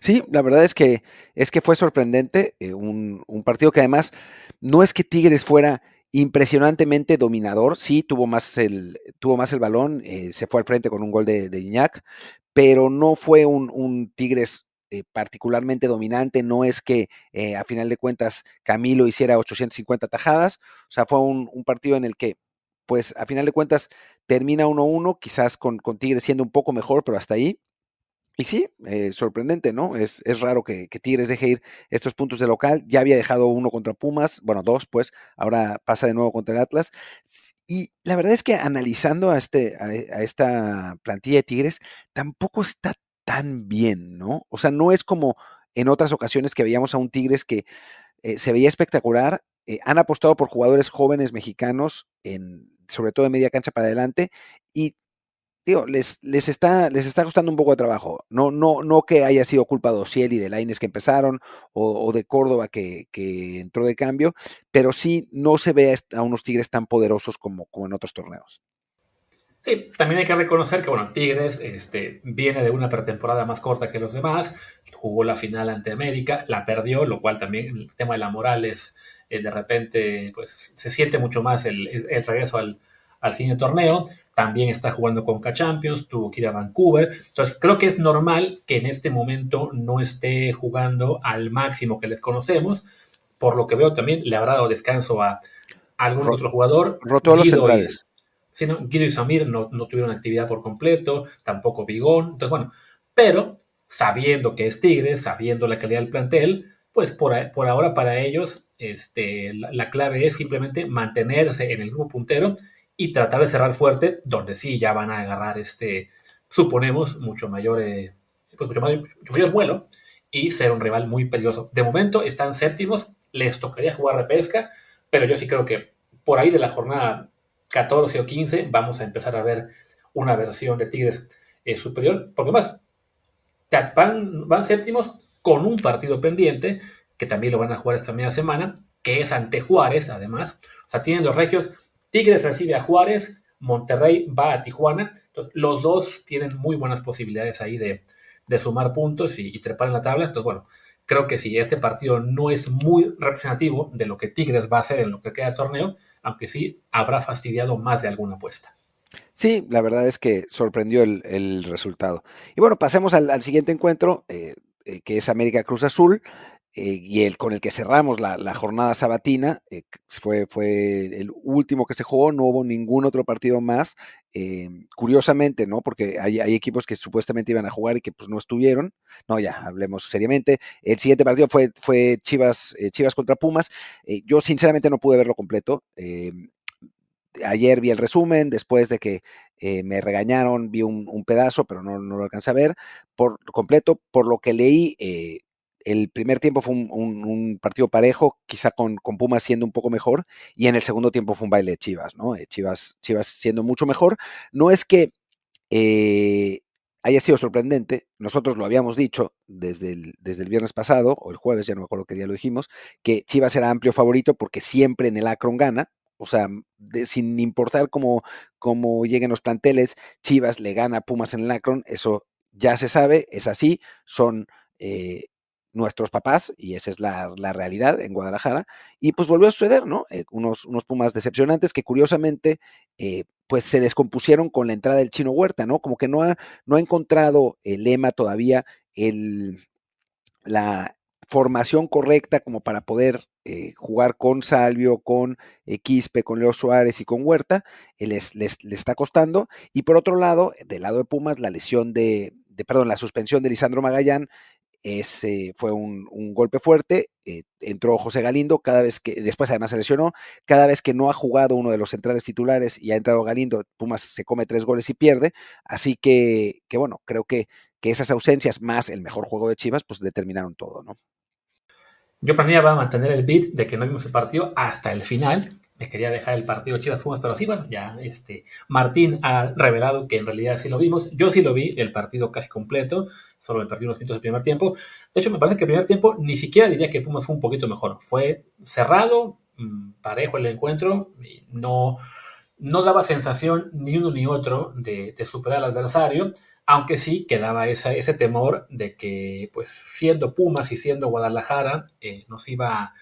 Sí, la verdad es que, es que fue sorprendente, eh, un, partido que además no es que Tigres fuera impresionantemente dominador, sí tuvo más el, tuvo más el balón, eh, se fue al frente con un gol de, de Iñak, pero no fue un, Tigres eh, particularmente dominante, no es que a final de cuentas Camilo hiciera 850 tajadas, o sea, fue un, partido en el que, pues a final de cuentas termina 1-1, quizás con, con Tigres siendo un poco mejor, pero hasta ahí, y sí, eh, sorprendente, ¿no? Es, es raro que, Tigres deje ir estos puntos de local. Ya había dejado uno contra Pumas, bueno, dos, pues, ahora pasa de nuevo contra el Atlas. Y la verdad es que analizando a, este, a, esta plantilla de Tigres, tampoco está tan bien, ¿no? O sea, no es como en otras ocasiones que veíamos a un Tigres que eh, se veía espectacular. Eh, han apostado por jugadores jóvenes mexicanos, en, sobre todo de media cancha para adelante, y digo, les, les, está, les está costando un poco de trabajo. No, no, no que haya sido culpa de Ociel y de Laines que empezaron, o, de Córdoba que, entró de cambio, pero sí no se ve a unos Tigres tan poderosos como, como en otros torneos. Sí, también hay que reconocer que, bueno, Tigres este, viene de una pretemporada más corta que los demás, jugó la final ante América, la perdió, lo cual también el tema de la moral es, eh, de repente, pues se siente mucho más el, el regreso al, al siguiente torneo, también está jugando con K-Champions, tuvo que ir a Vancouver, entonces creo que es normal que en este momento no esté jugando al máximo que les conocemos, por lo que veo también le habrá dado descanso a algún otro jugador. Roto los centrales. Sí, no, Guido y Samir no, tuvieron actividad por completo, tampoco Bigón. Entonces, bueno, pero sabiendo que es Tigres, sabiendo la calidad del plantel, pues por, por ahora para ellos este, la, clave es simplemente mantenerse en el grupo puntero y tratar de cerrar fuerte, donde sí ya van a agarrar este, suponemos, mucho mayor, eh, pues mucho, mayor, vuelo y ser un rival muy peligroso. De momento están séptimos, les tocaría jugar repesca, pero yo sí creo que por ahí de la jornada 14 o 15 vamos a empezar a ver una versión de Tigres eh, superior, porque más, van, van séptimos con un partido pendiente, que también lo van a jugar esta media semana, que es ante Juárez, además. O sea, tienen los regios, Tigres recibe a Juárez, Monterrey va a Tijuana. los dos tienen muy buenas posibilidades ahí de, sumar puntos y, trepar en la tabla. Entonces, bueno, creo que si este partido no es muy representativo de lo que Tigres va a hacer en lo que queda de torneo, aunque sí habrá fastidiado más de alguna apuesta. Sí, la verdad es que sorprendió el, resultado. Y bueno, pasemos al, siguiente encuentro, eh, eh, que es América Cruz Azul. Eh, y el con el que cerramos la, jornada sabatina, fue, fue el último que se jugó, no hubo ningún otro partido más, curiosamente, ¿no? Porque hay, equipos que supuestamente iban a jugar y que pues no estuvieron, no, ya, hablemos seriamente, el siguiente partido fue, fue Chivas, Chivas contra Pumas, yo sinceramente no pude verlo completo, ayer vi el resumen, después de que eh, me regañaron, vi un, pedazo, pero no, lo alcancé a ver por completo. Por lo que leí, eh, el primer tiempo fue un, partido parejo, quizá con, Pumas siendo un poco mejor, y en el segundo tiempo fue un baile de Chivas, ¿no? Eh, Chivas, Chivas siendo mucho mejor. No es que haya sido sorprendente, nosotros lo habíamos dicho desde el, viernes pasado, o el jueves, ya no me acuerdo qué día lo dijimos, que Chivas era amplio favorito porque siempre en el Akron gana, o sea, sin importar cómo, cómo, lleguen los planteles, Chivas le gana a Pumas en el Akron, eso ya se sabe, es así, son eh, nuestros papás y esa es la, realidad en Guadalajara. Y pues volvió a suceder, ¿no? Eh, unos, unos, Pumas decepcionantes que curiosamente eh, pues se descompusieron con la entrada del chino Huerta, ¿no? Como que no ha, no ha encontrado el lema todavía el, la, formación correcta como para poder eh, jugar con Salvio, con Quispe, con Leo Suárez y con Huerta, eh, les, les, está costando. Y por otro lado, del lado de Pumas, la lesión de, perdón, la suspensión de Lisandro Magallán es, fue un, golpe fuerte. entró José Galindo, cada vez que, después además se lesionó, cada vez que no ha jugado uno de los centrales titulares y ha entrado Galindo, Pumas se come tres goles y pierde. Así que, que bueno, creo que, que esas ausencias más el mejor juego de Chivas, pues determinaron todo, ¿no? Yo planeaba mantener el beat de que no vimos el partido hasta el final. Me quería dejar el partido Chivas Pumas, pero sí, bueno, ya este, Martín ha revelado que en realidad sí lo vimos. Yo sí lo vi, el partido casi completo, solo el partido unos minutos del primer tiempo. De hecho, me parece que el primer tiempo ni siquiera diría que Pumas fue un poquito mejor. Fue cerrado, mm, parejo el encuentro, no, no daba sensación ni uno ni otro de, de superar al adversario aunque sí quedaba ese temor de que, pues, siendo Pumas y siendo Guadalajara, eh, nos iba a,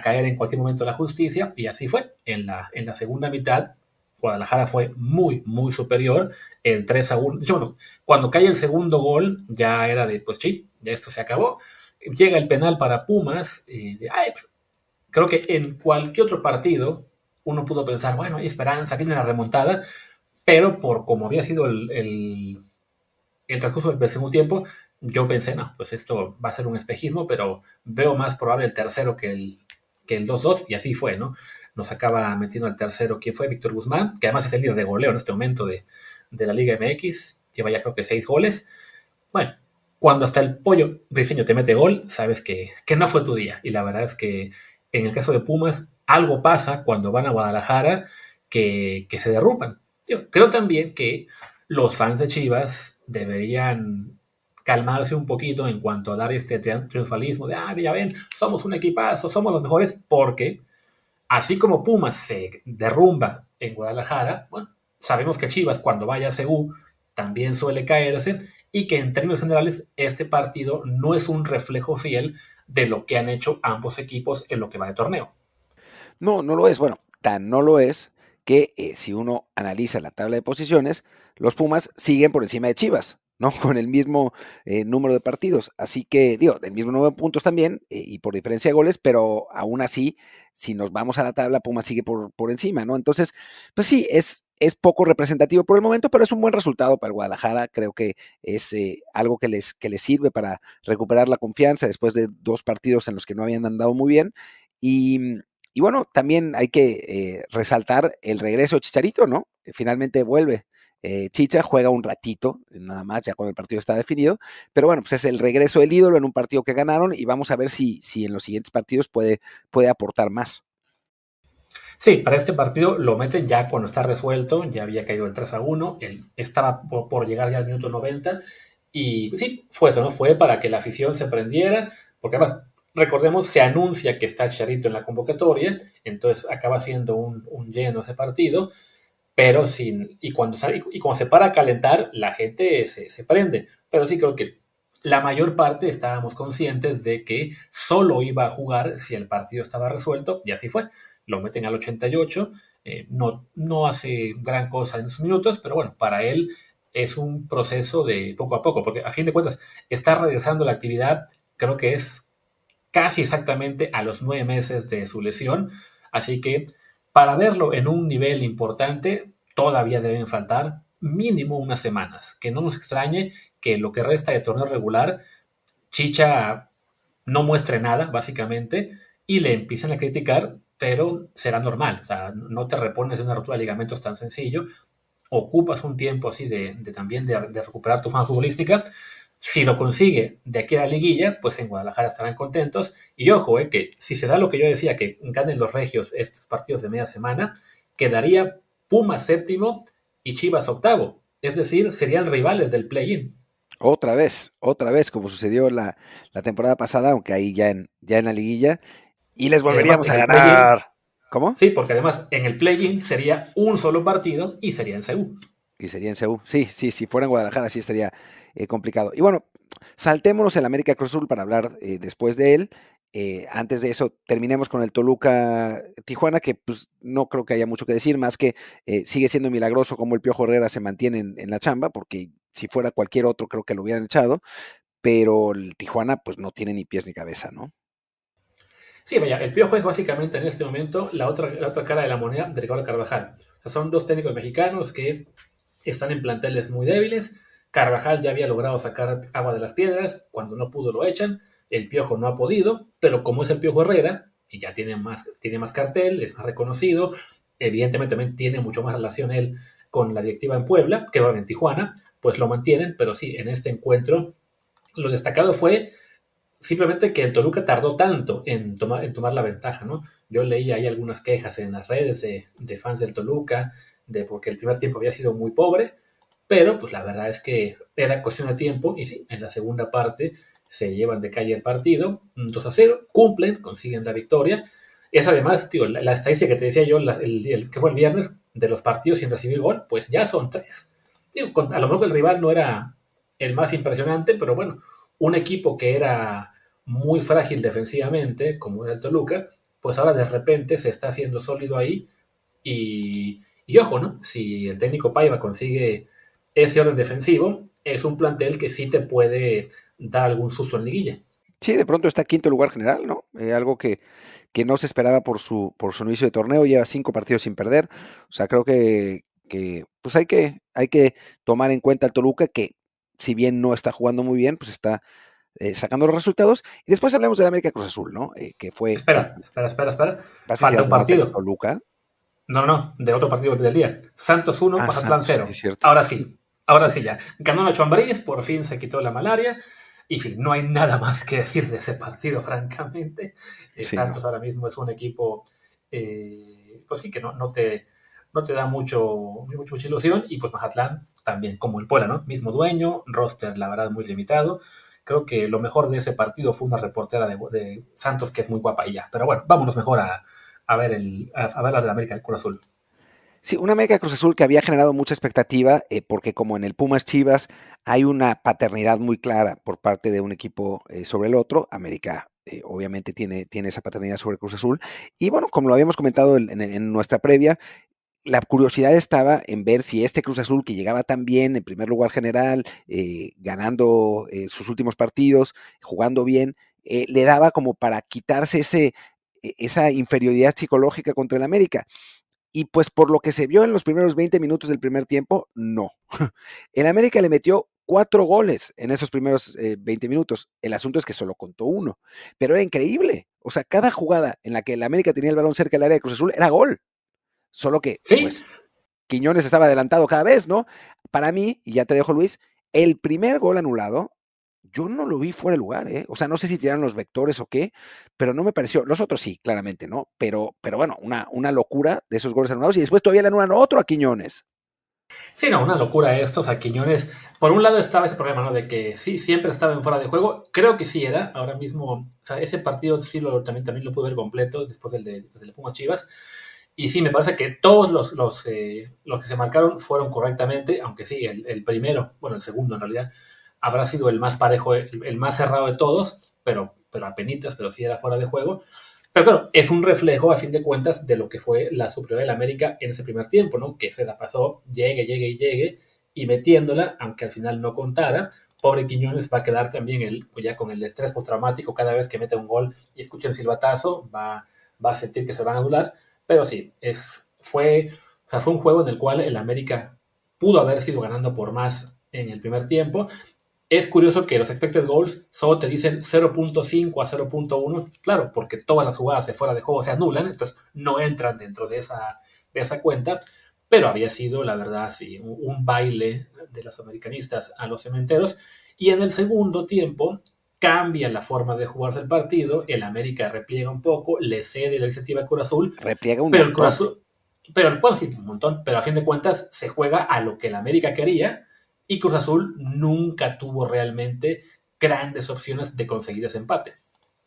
caer en cualquier momento la justicia, y así fue. En la, en la segunda mitad, Guadalajara fue muy, muy superior, el 3 a 1. bueno, cuando cae el segundo gol, ya era de, pues sí, ya esto se acabó. Llega el penal para Pumas, y pues, creo que en cualquier otro partido uno pudo pensar, bueno, hay esperanza, viene la remontada, pero por como había sido el el transcurso del segundo tiempo, yo pensé, no, pues esto va a ser un espejismo, pero veo más probable el tercero que el, que el 2-2, y así fue, ¿no? Nos acaba metiendo el tercero, ¿quién fue? Víctor Guzmán, que además es el líder de goleo en este momento de, la Liga MX, lleva ya creo que seis goles. Bueno, cuando hasta el pollo briseño te mete gol, sabes que, no fue tu día. Y la verdad es que en el caso de Pumas, algo pasa cuando van a Guadalajara que, que se derrumban. Yo creo también que los fans de Chivas deberían calmarse un poquito en cuanto a dar este triunfalismo de, ah, ya ven, somos un equipazo, somos los mejores, porque así como Pumas se derrumba en Guadalajara, bueno, sabemos que Chivas cuando vaya a CU también suele caerse y que en términos generales este partido no es un reflejo fiel de lo que han hecho ambos equipos en lo que va de torneo. No, no lo es. Bueno, tan no lo es que eh, si uno analiza la tabla de posiciones, los Pumas siguen por encima de Chivas. ¿No? Con el mismo eh, número de partidos. Así que, digo, del mismo número de puntos también eh, y por diferencia de goles, pero aún así, si nos vamos a la tabla, Pumas sigue por, por encima, ¿no? Entonces, pues sí, es, es poco representativo por el momento, pero es un buen resultado para el Guadalajara. Creo que es eh, algo que les, que les sirve para recuperar la confianza después de dos partidos en los que no habían andado muy bien. Y, y bueno, también hay que resaltar el regreso de Chicharito, ¿no? Finalmente vuelve eh, Chicha juega un ratito, nada más, ya cuando el partido está definido, pero bueno, pues es el regreso del ídolo en un partido que ganaron y vamos a ver si, si en los siguientes partidos puede, puede aportar más. Sí, para este partido lo meten ya cuando está resuelto, ya había caído el 3 a 1, él estaba por, llegar ya al minuto 90 y sí, fue eso, ¿no? Fue para que la afición se prendiera, porque además, recordemos, se anuncia que está Charito en la convocatoria, entonces acaba siendo un, un lleno ese partido pero sin, y cuando, y cuando se para a calentar, la gente se, se prende. Pero sí creo que la mayor parte estábamos conscientes de que solo iba a jugar si el partido estaba resuelto, y así fue. Lo meten al 88, eh, no, no hace gran cosa en sus minutos, pero bueno, para él es un proceso de poco a poco, porque a fin de cuentas está regresando la actividad, creo que es casi exactamente a los nueve meses de su lesión, así que para verlo en un nivel importante, todavía deben faltar mínimo unas semanas. Que no nos extrañe que lo que resta de torneo regular, Chicha no muestre nada, básicamente, y le empiecen a criticar, pero será normal. O sea, no te repones de una rotura de ligamentos tan sencillo. Ocupas un tiempo así de, también de, recuperar tu fan futbolística si lo consigue de aquí a la liguilla, pues en Guadalajara estarán contentos. Y ojo, eh, que si se da lo que yo decía, que ganen los regios estos partidos de media semana, quedaría Pumas séptimo y Chivas octavo. Es decir, serían rivales del play-in. Otra vez, otra vez, como sucedió la, temporada pasada, aunque ahí ya en, ya en la liguilla, y les volveríamos a ganar. ¿Cómo? Sí, porque además en el play-in sería un solo partido y sería en Seúl. Y sería en Seúl. Sí, sí, si fuera en Guadalajara sí estaría eh, complicado. Y bueno, saltémonos el América Cruz Azul para hablar eh, después de él. Eh, antes de eso, terminemos con el Toluca Tijuana, que pues no creo que haya mucho que decir, más que sigue siendo milagroso como el Piojo Herrera se mantiene en, la chamba, porque si fuera cualquier otro creo que lo hubieran echado, pero el Tijuana pues no tiene ni pies ni cabeza, ¿no? Sí, vaya, el Piojo es básicamente en este momento la otra, la otra cara de la moneda de Ricardo Carvajal. O sea, son dos técnicos mexicanos que están en planteles muy débiles, Carvajal ya había logrado sacar agua de las piedras, cuando no pudo lo echan, el Piojo no ha podido, pero como es el Piojo Herrera, y ya tiene más, tiene más cartel, es más reconocido, evidentemente también tiene mucho más relación él con la directiva en Puebla, que ahora en Tijuana, pues lo mantienen, pero sí, en este encuentro lo destacado fue simplemente que el Toluca tardó tanto en tomar, en tomar la ventaja, ¿no? Yo leí ahí algunas quejas en las redes de, de fans del Toluca, de porque el primer tiempo había sido muy pobre, pero pues la verdad es que era cuestión de tiempo y sí, en la segunda parte se llevan de calle el partido, 2 a 0, cumplen, consiguen la victoria. Es además, tío, la, estadística que te decía yo, el, que fue el viernes, de los partidos sin recibir gol, pues ya son tres. a lo mejor el rival no era el más impresionante, pero bueno, un equipo que era muy frágil defensivamente, como era el Toluca, pues ahora de repente se está haciendo sólido ahí. Y, y ojo, ¿no? Si el técnico Paiva consigue ese orden defensivo, es un plantel que sí te puede dar algún susto en liguilla. Sí, de pronto está quinto lugar general, ¿no? Eh, algo que, que, no se esperaba por su, por su inicio de torneo, lleva cinco partidos sin perder. O sea, creo que, que pues hay que, hay que tomar en cuenta al Toluca, que si bien no está jugando muy bien, pues está eh, sacando los resultados. Y después hablemos de América Cruz Azul, ¿no? Eh, que fue. Espera, espera, espera, espera. Falta un partido. Toluca. No, no, de otro partido del día. Santos 1, ah, Mazatlán 0. Ahora sí, Ahora sí, ya. Ganó Nacho Ambriz, por fin se quitó la malaria. Y sí, no hay nada más que decir de ese partido, francamente. Eh, Santos ahora mismo es un equipo, eh, pues sí, que no, no, te, no te da mucho, mucho, mucha ilusión. Y pues Mazatlán también, como el Puebla, ¿no? Mismo dueño, roster, la verdad, muy limitado. Creo que lo mejor de ese partido fue una reportera de, Santos que es muy guapa y ya. Pero bueno, vámonos mejor a, ver, el, a, ver la de América del Cruz Azul. Sí, una América Cruz Azul que había generado mucha expectativa, eh, porque como en el Pumas Chivas hay una paternidad muy clara por parte de un equipo eh, sobre el otro, América eh, obviamente tiene, tiene esa paternidad sobre Cruz Azul. Y bueno, como lo habíamos comentado en, nuestra previa, la curiosidad estaba en ver si este Cruz Azul que llegaba tan bien en primer lugar general, ganando sus últimos partidos, jugando bien, le daba como para quitarse ese, esa inferioridad psicológica contra el América. Y pues por lo que se vio en los primeros 20 minutos del primer tiempo, no. El América le metió cuatro goles en esos primeros 20 eh, minutos. El asunto es que solo contó uno, pero era increíble. O sea, cada jugada en la que el América tenía el balón cerca del área de Cruz Azul era gol. Solo que, pues, Quiñones estaba adelantado cada vez, ¿no? Para mí, y ya te dejo Luis, el primer gol anulado yo no lo vi fuera de lugar, ¿eh? O sea, no sé si tiraron los vectores o qué, pero no me pareció. Los otros sí, claramente, ¿no? Pero, pero bueno, una, una locura de esos goles anulados y después todavía le anulan otro a Quiñones. Sí, no, una locura estos a Quiñones. Por un lado estaba ese problema, ¿no? De que sí, siempre estaba en fuera de juego. Creo que sí era. Ahora mismo, o sea, ese partido sí lo, también, también lo pude ver completo después del de, del Pumas Chivas. Y sí, me parece que todos los, los, eh, los, que se marcaron fueron correctamente, aunque sí, el, el primero, bueno, el segundo en realidad, habrá sido el más parejo, el, más cerrado de todos, pero, pero penitas, pero sí era fuera de juego. Pero bueno, es un reflejo, a fin de cuentas, de lo que fue la superioridad la América en ese primer tiempo, ¿no? Que se la pasó, llegue, llegue y llegue, y metiéndola, aunque al final no contara. Pobre Quiñones va a quedar también el, ya con el estrés postraumático cada vez que mete un gol y escucha el silbatazo, va, va a sentir que se van a anular. Pero sí, es, fue, fue un juego en el cual el América pudo haber sido ganando por más en el primer tiempo es curioso que los expected goals solo te dicen 0.5 a 0.1, claro, porque todas las jugadas de fuera de juego se anulan, entonces no entran dentro de esa, de esa cuenta, pero había sido, la verdad, sí, un, baile de los americanistas a los cementeros. Y en el segundo tiempo cambia la forma de jugarse el partido, el América repliega un poco, le cede la iniciativa a Cruz Azul, repliega un pero el Cruz Azul, pero bueno, sí, un montón, pero a fin de cuentas se juega a lo que el América quería, y Cruz Azul nunca tuvo realmente grandes opciones de conseguir ese empate.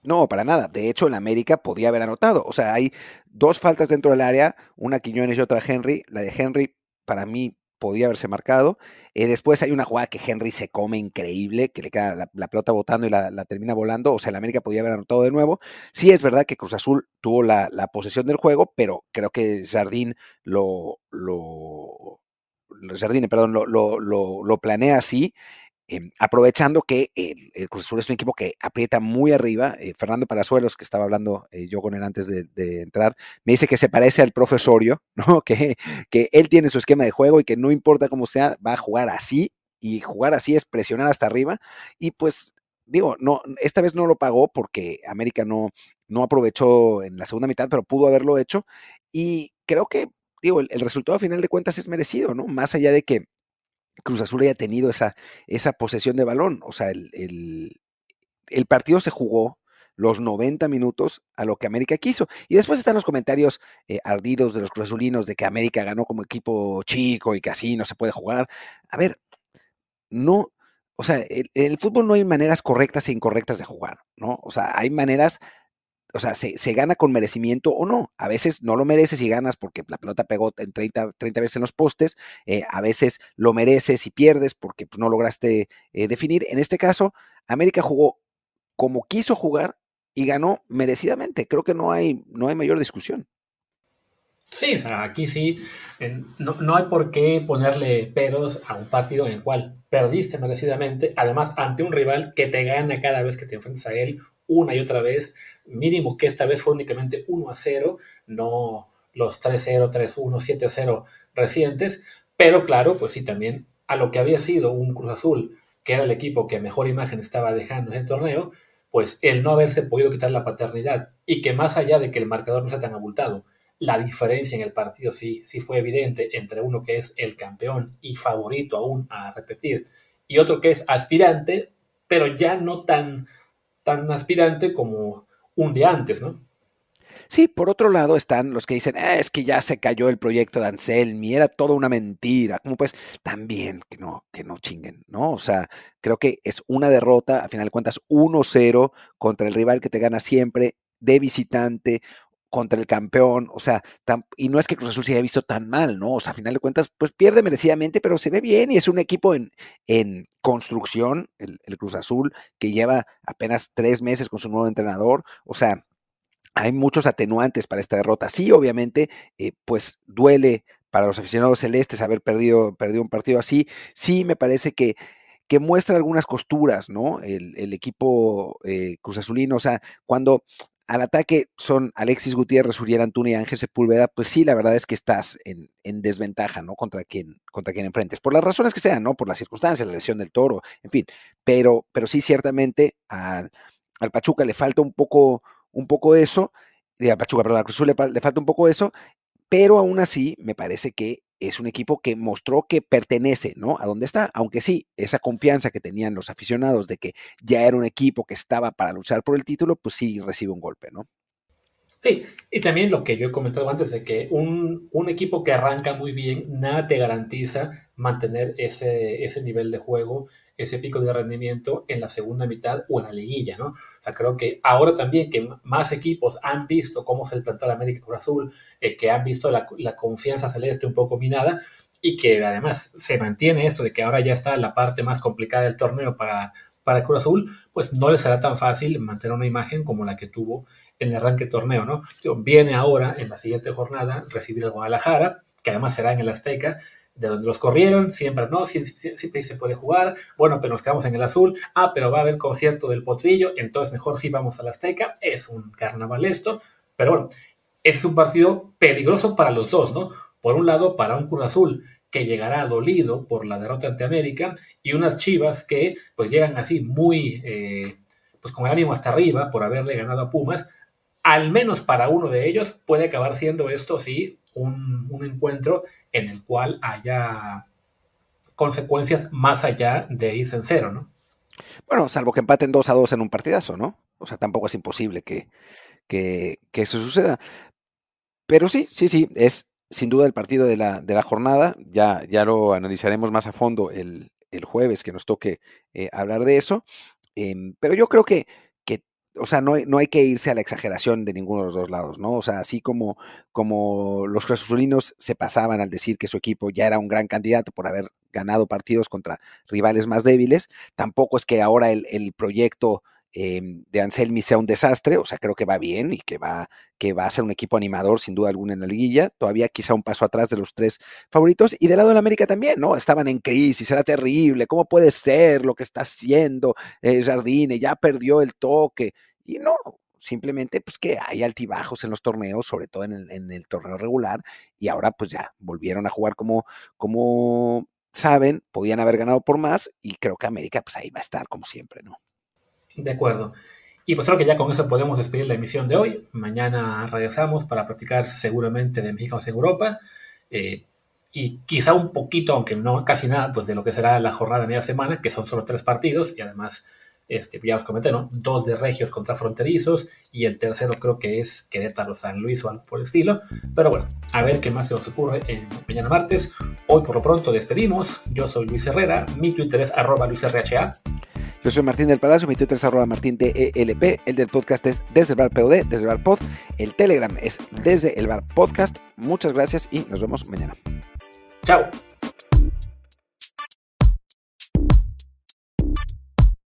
No, para nada. De hecho, el América podía haber anotado. O sea, hay dos faltas dentro del área, una Quiñones y otra Henry. La de Henry, para mí, podía haberse marcado. Eh, después hay una jugada que Henry se come increíble, que le queda la, pelota botando y la, termina volando. O sea, el América podía haber anotado de nuevo. Sí, es verdad que Cruz Azul tuvo la, posesión del juego, pero creo que Jardín lo, lo, Jardine, perdón, lo, planea así, em, aprovechando que el, Cruz Azul es un equipo que aprieta muy arriba. Eh, Fernando Parazuelos, que estaba hablando eh, yo con él antes de, entrar, me dice que se parece al profesorio, que él tiene su esquema de juego y que no importa cómo sea, va a jugar así. Y jugar así es presionar hasta arriba. Y pues digo, no, esta vez no lo pagó porque América no, no aprovechó en la segunda mitad, pero pudo haberlo hecho. Y creo que digo, el, resultado a final de cuentas es merecido, ¿no? Más allá de que Cruz Azul haya tenido esa, esa posesión de balón. O sea, el, el, partido se jugó los 90 minutos a lo que América quiso. Y después están los comentarios eh, ardidos de los cruzazulinos de que América ganó como equipo chico y que así no se puede jugar. A ver, no, o sea, en el fútbol no hay maneras correctas e incorrectas de jugar, ¿no? O sea, hay maneras o sea, se, gana con merecimiento o no. A veces no lo mereces y ganas porque la pelota pegó en 30, 30 veces en los postes. Eh, a veces lo mereces y pierdes porque pues, no lograste eh, definir. En este caso, América jugó como quiso jugar y ganó merecidamente. Creo que no hay, no hay mayor discusión. Sí, o sea, aquí sí, no, no, hay por qué ponerle peros a un partido en el cual perdiste merecidamente, además ante un rival que te gana cada vez que te enfrentas a él una y otra vez, mínimo que esta vez fue únicamente 1 a 0, no los 3-0, 3-1, 7-0 recientes, pero claro, pues sí, también a lo que había sido un Cruz Azul, que era el equipo que mejor imagen estaba dejando en el torneo, pues el no haberse podido quitar la paternidad y que más allá de que el marcador no sea tan abultado, la diferencia en el partido sí, sí fue evidente entre uno que es el campeón y favorito aún a repetir y otro que es aspirante, pero ya no tan tan aspirante como un día antes, ¿no? Sí, por otro lado están los que dicen, ah, es que ya se cayó el proyecto de Anselmi, era toda una mentira. Como pues, también que no, que no chinguen, ¿no? O sea, creo que es una derrota, a final de cuentas, 1-0 contra el rival que te gana siempre de visitante, contra el campeón, o sea, y no es que Cruz Azul se haya visto tan mal, ¿no? O sea, a final de cuentas, pues pierde merecidamente, pero se ve bien y es un equipo en, en construcción, el, Cruz Azul, que lleva apenas tres meses con su nuevo entrenador, o sea, hay muchos atenuantes para esta derrota. Sí, obviamente, eh, pues duele para los aficionados celestes haber perdido, perdido un partido así. Sí, me parece que que muestra algunas costuras, ¿no? El, equipo eh, Cruz Azulino, o sea, cuando al ataque son Alexis Gutiérrez, Uriel Antuna y Ángel Sepúlveda, pues sí, la verdad es que estás en, desventaja, ¿no? Contra quien, contra quien enfrentes, por las razones que sean, ¿no? Por las circunstancias, la lesión del toro, en fin, pero, pero sí, ciertamente al, al Pachuca le falta un poco, un poco eso, de al Pachuca, perdón, al Cruz le, le falta un poco eso, pero aún así me parece que es un equipo que mostró que pertenece, ¿no? A dónde está, aunque sí, esa confianza que tenían los aficionados de que ya era un equipo que estaba para luchar por el título, pues sí recibe un golpe, ¿no? Sí, y también lo que yo he comentado antes de que un, equipo que arranca muy bien, nada te garantiza mantener ese, ese nivel de juego, ese pico de rendimiento en la segunda mitad o en la liguilla, ¿no? O sea, creo que ahora también que más equipos han visto cómo se le plantó la América Cruz Azul, eh, que han visto la, la confianza celeste un poco minada, y que además se mantiene esto de que ahora ya está la parte más complicada del torneo para, para el Cruz Azul, pues no les será tan fácil mantener una imagen como la que tuvo en el arranque torneo, ¿no? Viene ahora, en la siguiente jornada, recibir al Guadalajara, que además será en el Azteca, de donde los corrieron, siempre no, siempre, se puede jugar, bueno, pero nos quedamos en el azul, ah, pero va a haber concierto del potrillo, entonces mejor sí vamos a la Azteca, es un carnaval esto, pero bueno, es un partido peligroso para los dos, ¿no? Por un lado, para un Cruz Azul que llegará dolido por la derrota ante América y unas Chivas que pues llegan así muy, eh, pues con el ánimo hasta arriba por haberle ganado a Pumas, al menos para uno de ellos puede acabar siendo esto sí un, encuentro en el cual haya consecuencias más allá de irse en cero, ¿no? Bueno, salvo que empaten 2 a 2 en un partidazo, ¿no? O sea, tampoco es imposible que, que, que eso suceda. Pero sí, sí, sí, es sin duda el partido de la, de la jornada. Ya, ya lo analizaremos más a fondo el, jueves que nos toque eh, hablar de eso. Em, pero yo creo que o sea, no, no, hay que irse a la exageración de ninguno de los dos lados, ¿no? O sea, así como, como los cruzazulinos se pasaban al decir que su equipo ya era un gran candidato por haber ganado partidos contra rivales más débiles, tampoco es que ahora el, el proyecto Em, de Anselmi sea un desastre, o sea, creo que va bien y que va, que va a ser un equipo animador sin duda alguna en la liguilla, todavía quizá un paso atrás de los tres favoritos, y del lado de la América también, ¿no? Estaban en crisis, era terrible, ¿cómo puede ser lo que está haciendo eh, Jardine? Ya perdió el toque, y no, simplemente pues que hay altibajos en los torneos, sobre todo en el, en el torneo regular, y ahora pues ya volvieron a jugar como, como saben, podían haber ganado por más, y creo que América pues ahí va a estar como siempre, ¿no? De acuerdo. Y pues creo que ya con eso podemos despedir la emisión de hoy. Mañana regresamos para practicar seguramente de mexicanos en Europa. Eh, y quizá un poquito, aunque no casi nada, pues de lo que será la jornada de media semana, que son solo tres partidos y además, este, ya os comenté, ¿no? Dos de regios contra fronterizos y el tercero creo que es Querétaro San Luis o algo por el estilo. Pero bueno, a ver qué más se nos ocurre en mañana martes. Hoy por lo pronto despedimos. Yo soy Luis Herrera, mi Twitter es arroba luisrha. Yo soy Martín del Palacio, mi Twitter es arroba martín el del podcast es desde el bar POD, desde el bar pod, el Telegram es desde el bar podcast. Muchas gracias y nos vemos mañana. Chao.